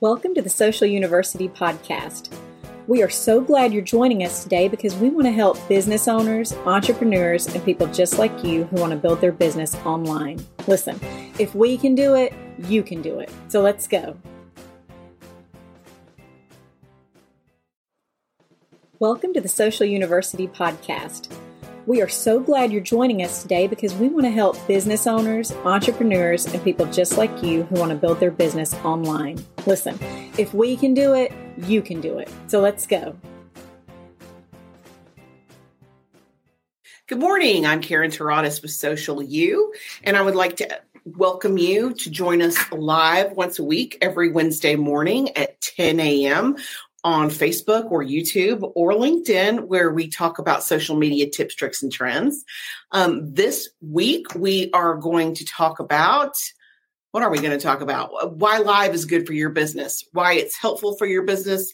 Welcome to the Social University Podcast. We are so glad you're joining us today because we want to help business owners, entrepreneurs, and people just like you who want to build their business online. Listen, if we can do it, you can do it. So let's go. Welcome to the Social University Podcast. We are so glad you're joining us today because we want to help business owners, entrepreneurs, and people just like you who want to build their business online. Listen, if we can do it, you can do it. So let's go. Good morning. I'm Karen Teradas with Social U, and I would like to welcome you to join us live once a week every Wednesday morning at 10 a.m on Facebook or YouTube or LinkedIn, where we talk about social media tips, tricks, and trends. Um, this week, we are going to talk about what are we going to talk about? Why live is good for your business, why it's helpful for your business,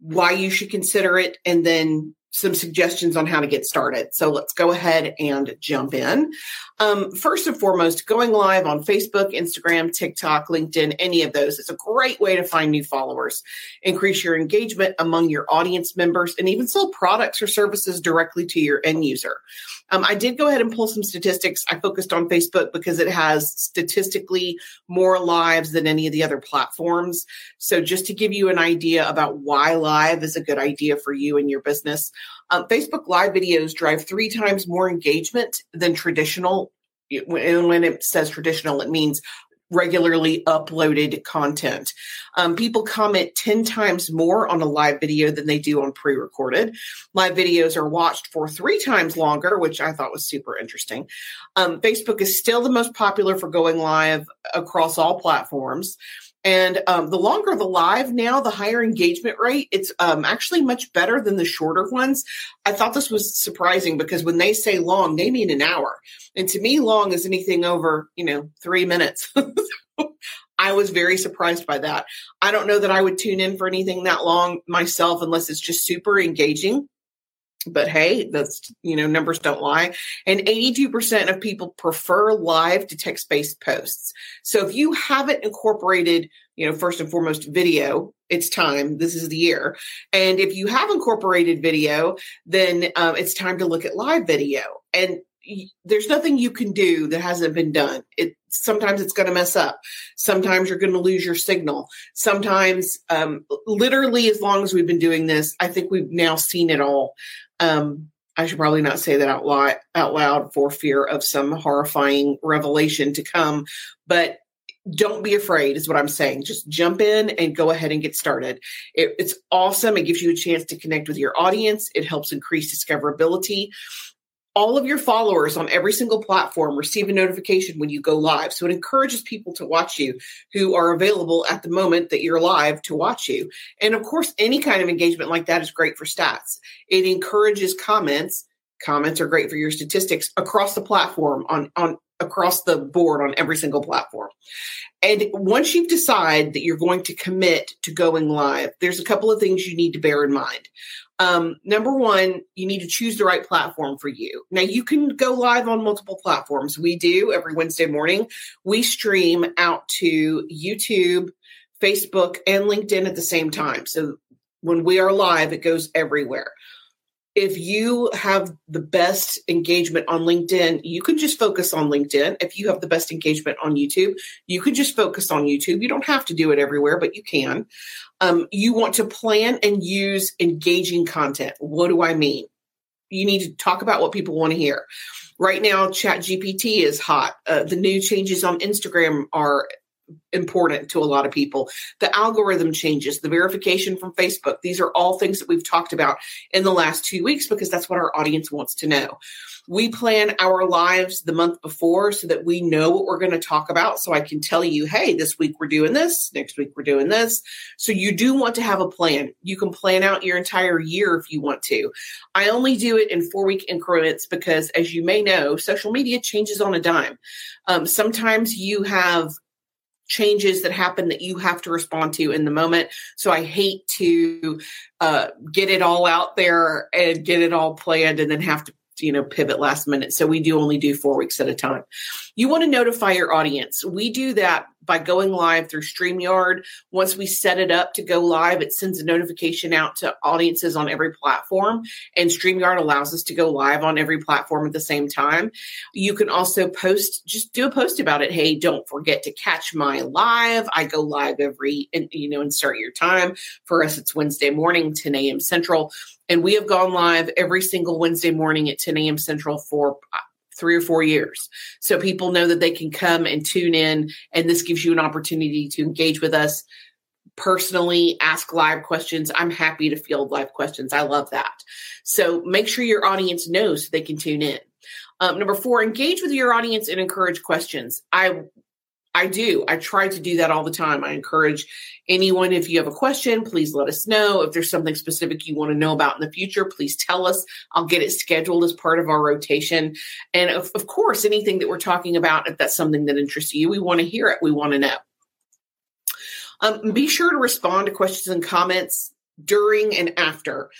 why you should consider it, and then some suggestions on how to get started. So let's go ahead and jump in. Um, first and foremost, going live on Facebook, Instagram, TikTok, LinkedIn, any of those is a great way to find new followers, increase your engagement among your audience members, and even sell products or services directly to your end user. Um, I did go ahead and pull some statistics. I focused on Facebook because it has statistically more lives than any of the other platforms. So, just to give you an idea about why live is a good idea for you and your business, um, Facebook Live videos drive three times more engagement than traditional. And when it says traditional, it means regularly uploaded content. Um, people comment 10 times more on a live video than they do on pre recorded. Live videos are watched for three times longer, which I thought was super interesting. Um, Facebook is still the most popular for going live across all platforms. And um, the longer the live now, the higher engagement rate. It's um, actually much better than the shorter ones. I thought this was surprising because when they say long, they mean an hour. And to me, long is anything over, you know, three minutes. I was very surprised by that. I don't know that I would tune in for anything that long myself unless it's just super engaging but hey that's you know numbers don't lie. And 82% of people prefer live to text based posts. So if you haven't incorporated you know first and foremost video it's time. This is the year. And if you have incorporated video then um, it's time to look at live video. And there's nothing you can do that hasn't been done. It sometimes it's going to mess up. Sometimes you're going to lose your signal. Sometimes, um, literally, as long as we've been doing this, I think we've now seen it all. Um, I should probably not say that out loud, out loud for fear of some horrifying revelation to come. But don't be afraid, is what I'm saying. Just jump in and go ahead and get started. It, it's awesome. It gives you a chance to connect with your audience. It helps increase discoverability all of your followers on every single platform receive a notification when you go live. So it encourages people to watch you who are available at the moment that you're live to watch you. And of course, any kind of engagement like that is great for stats. It encourages comments. Comments are great for your statistics across the platform on, on across the board on every single platform. And once you decide that you're going to commit to going live, there's a couple of things you need to bear in mind. Um, number one, you need to choose the right platform for you. Now, you can go live on multiple platforms. We do every Wednesday morning. We stream out to YouTube, Facebook, and LinkedIn at the same time. So when we are live, it goes everywhere if you have the best engagement on LinkedIn, you can just focus on LinkedIn. If you have the best engagement on YouTube, you can just focus on YouTube. You don't have to do it everywhere, but you can. Um, you want to plan and use engaging content. What do I mean? You need to talk about what people want to hear. Right now, Chat GPT is hot. Uh, the new changes on Instagram are important to a lot of people. The algorithm changes, the verification from Facebook. These are all things that we've talked about in the last two weeks because that's what our audience wants to know. We plan our lives the month before so that we know what we're going to talk about. So I can tell you, hey, this week we're doing this, next week we're doing this. So you do want to have a plan. You can plan out your entire year if you want to. I only do it in four week increments because, as you may know, social media changes on a dime. Um, sometimes you have changes that happen that you have to respond to in the moment. So I hate to uh, get it all out there and get it all planned and then have to you know pivot last minute. So we do only do four weeks at a time. You want to notify your audience. We do that by going live through StreamYard. Once we set it up to go live, it sends a notification out to audiences on every platform, and StreamYard allows us to go live on every platform at the same time. You can also post, just do a post about it. Hey, don't forget to catch my live. I go live every, you know, and start your time. For us, it's Wednesday morning, 10 a.m. Central. And we have gone live every single Wednesday morning at 10 a.m. Central for uh, three or four years. So people know that they can come and tune in, and this gives you an opportunity to engage with us personally, ask live questions. I'm happy to field live questions. I love that. So make sure your audience knows so they can tune in. Um, number four, engage with your audience and encourage questions. I I do. I try to do that all the time. I encourage anyone, if you have a question, please let us know. If there's something specific you want to know about in the future, please tell us. I'll get it scheduled as part of our rotation. And of, of course, anything that we're talking about, if that's something that interests you, we want to hear it. We want to know. Um, be sure to respond to questions and comments during and after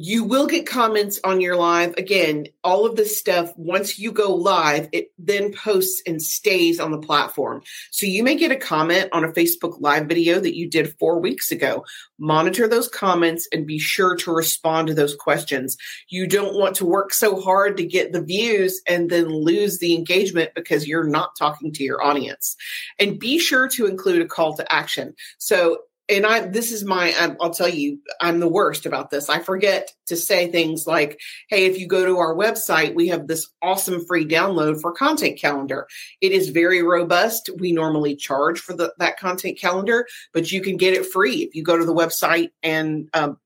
you will get comments on your live. Again, all of this stuff, once you go live, it then posts and stays on the platform. So you may get a comment on a Facebook live video that you did four weeks ago. Monitor those comments and be sure to respond to those questions. You don't want to work so hard to get the views and then lose the engagement because you're not talking to your audience. And be sure to include a call to action. So and I this is my I'll tell you I'm the worst about this. I forget to say things like, "Hey, if you go to our website, we have this awesome free download for content calendar. It is very robust. We normally charge for the, that content calendar, but you can get it free if you go to the website and um,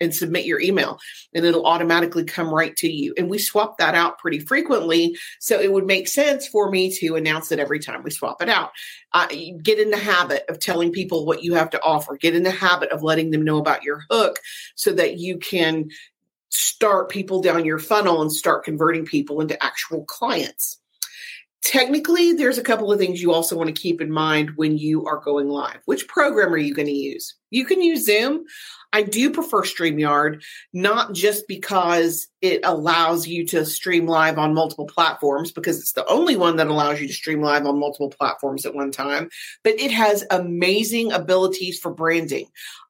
and submit your email and it'll automatically come right to you. And we swap that out pretty frequently. So it would make sense for me to announce it every time we swap it out. Uh, get in the habit of telling people what you have to offer, get in the habit of letting them know about your hook so that you can start people down your funnel and start converting people into actual clients. Technically, there's a couple of things you also want to keep in mind when you are going live. Which program are you going to use? You can use Zoom. I do prefer StreamYard, not just because it allows you to stream live on multiple platforms, because it's the only one that allows you to stream live on multiple platforms at one time, but it has amazing abilities for branding.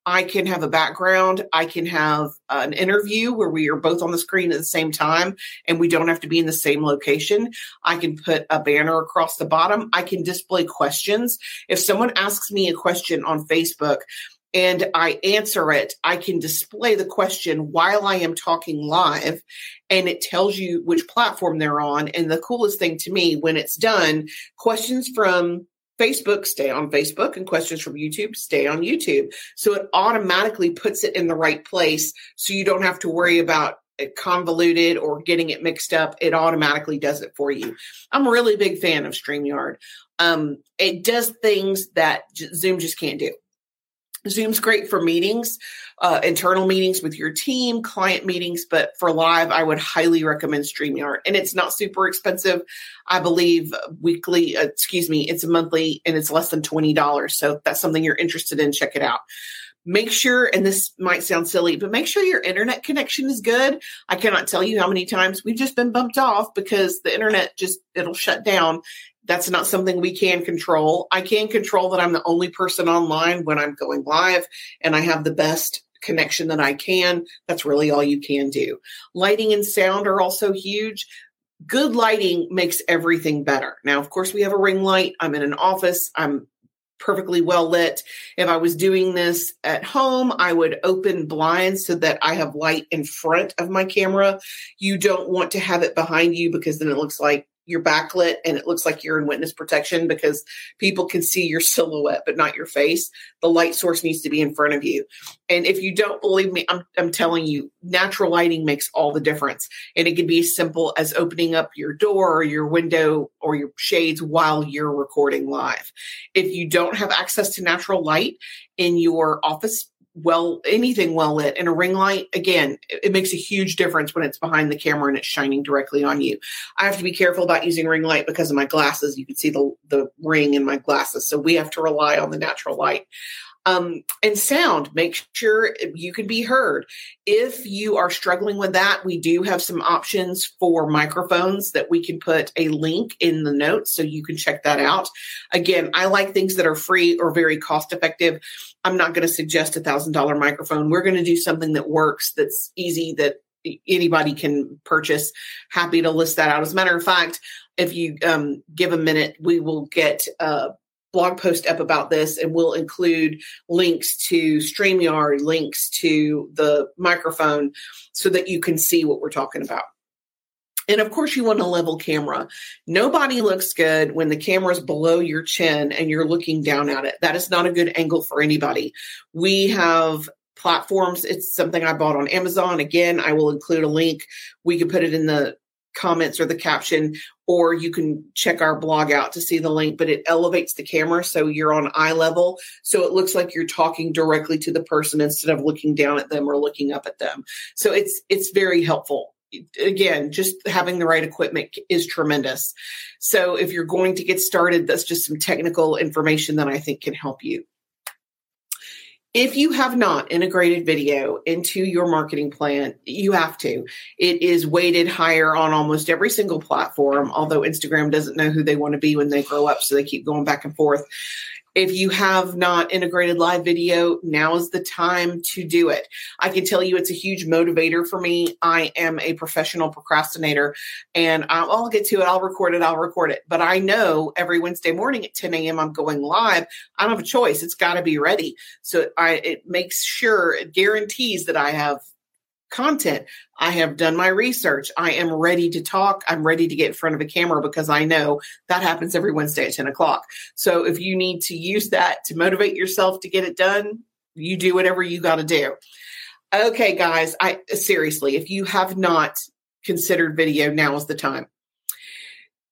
I can have a background. I can have an interview where we are both on the screen at the same time and we don't have to be in the same location. I can put a banner across the bottom. I can display questions. If someone asks me a question on Facebook, and I answer it, I can display the question while I am talking live and it tells you which platform they're on. And the coolest thing to me when it's done, questions from Facebook stay on Facebook and questions from YouTube stay on YouTube. So it automatically puts it in the right place so you don't have to worry about it convoluted or getting it mixed up. It automatically does it for you. I'm a really big fan of StreamYard. Um, it does things that Zoom just can't do. Zoom's great for meetings, uh, internal meetings with your team, client meetings, but for live, I would highly recommend StreamYard. And it's not super expensive. I believe weekly, uh, excuse me, it's a monthly and it's less than $20. So that's something you're interested in, check it out. Make sure, and this might sound silly, but make sure your internet connection is good. I cannot tell you how many times we've just been bumped off because the internet just, it'll shut down that's not something we can control. I can control that I'm the only person online when I'm going live and I have the best connection that I can. That's really all you can do. Lighting and sound are also huge. Good lighting makes everything better. Now, of course, we have a ring light. I'm in an office. I'm perfectly well lit. If I was doing this at home, I would open blinds so that I have light in front of my camera. You don't want to have it behind you because then it looks like you're backlit and it looks like you're in witness protection because people can see your silhouette but not your face. The light source needs to be in front of you. And if you don't believe me i'm, I'm telling you natural lighting makes all the difference. And it can be as simple as opening up your door or your window or your shades while you're recording live. If you don't have access to natural light in your office well anything well lit and a ring light again it, it, makes a huge difference when it's behind the camera and it's shining directly on you. I have to be careful about using ring light because of my glasses. You can see the the ring in my glasses. So we have to rely on the natural light Um, and sound, make sure you can be heard. If you are struggling with that, we do have some options for microphones that we can put a link in the notes so you can check that out. Again, I like things that are free or very cost effective. I'm not going to suggest a thousand dollar microphone. We're going to do something that works, that's easy, that anybody can purchase. Happy to list that out. As a matter of fact, if you um, give a minute, we will get a blog post up about this and we'll include links to StreamYard, links to the microphone so that you can see what we're talking about. And of course, you want a level camera. Nobody looks good when the camera is below your chin and you're looking down at it. That is not a good angle for anybody. We have platforms. It's something I bought on Amazon. Again, I will include a link. We can put it in the comments or the caption, or you can check our blog out to see the link, but it elevates the camera so you're on eye level. So it looks like you're talking directly to the person instead of looking down at them or looking up at them. So it's it's very helpful. Again, just having the right equipment is tremendous. So if you're going to get started, that's just some technical information that I think can help you. If you have not integrated video into your marketing plan, you have to. It is weighted higher on almost every single platform, although Instagram doesn't know who they want to be when they grow up, so they keep going back and forth. If you have not integrated live video, now is the time to do it. I can tell you it's a huge motivator for me. I am a professional procrastinator and I'll, I'll get to it. I'll record it. I'll record it. But I know every Wednesday morning at 10 a.m. I'm going live. I don't have a choice. It's got to be ready. So I, it makes sure, it guarantees that I have content. I have done my research. I am ready to talk. I'm ready to get in front of a camera because I know that happens every Wednesday at 10 o'clock. So if you need to use that to motivate yourself to get it done, you do whatever you got to do. Okay, guys, I seriously, if you have not considered video, now is the time.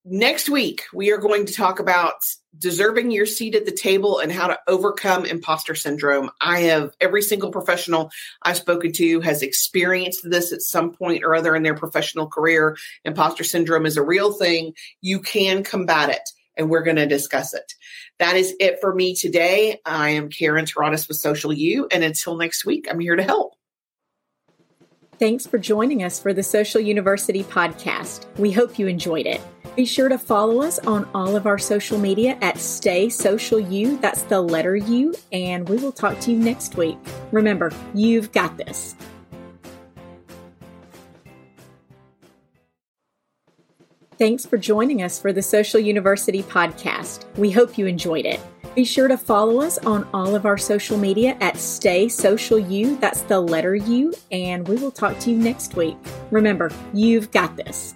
Next week, we are going to talk about deserving your seat at the table and how to overcome imposter syndrome. I have every single professional I've spoken to has experienced this at some point or other in their professional career. Imposter syndrome is a real thing. You can combat it and we're going to discuss it. That is it for me today. I am Karen Taradas with Social U and until next week, I'm here to help. Thanks for joining us for the Social University podcast. We hope you enjoyed it. Be sure to follow us on all of our social media at Stay Social U. That's the letter U. And we will talk to you next week. Remember, you've got this. Thanks for joining us for the Social University podcast. We hope you enjoyed it. Be sure to follow us on all of our social media at Stay Social U. That's the letter U. And we will talk to you next week. Remember, you've got this.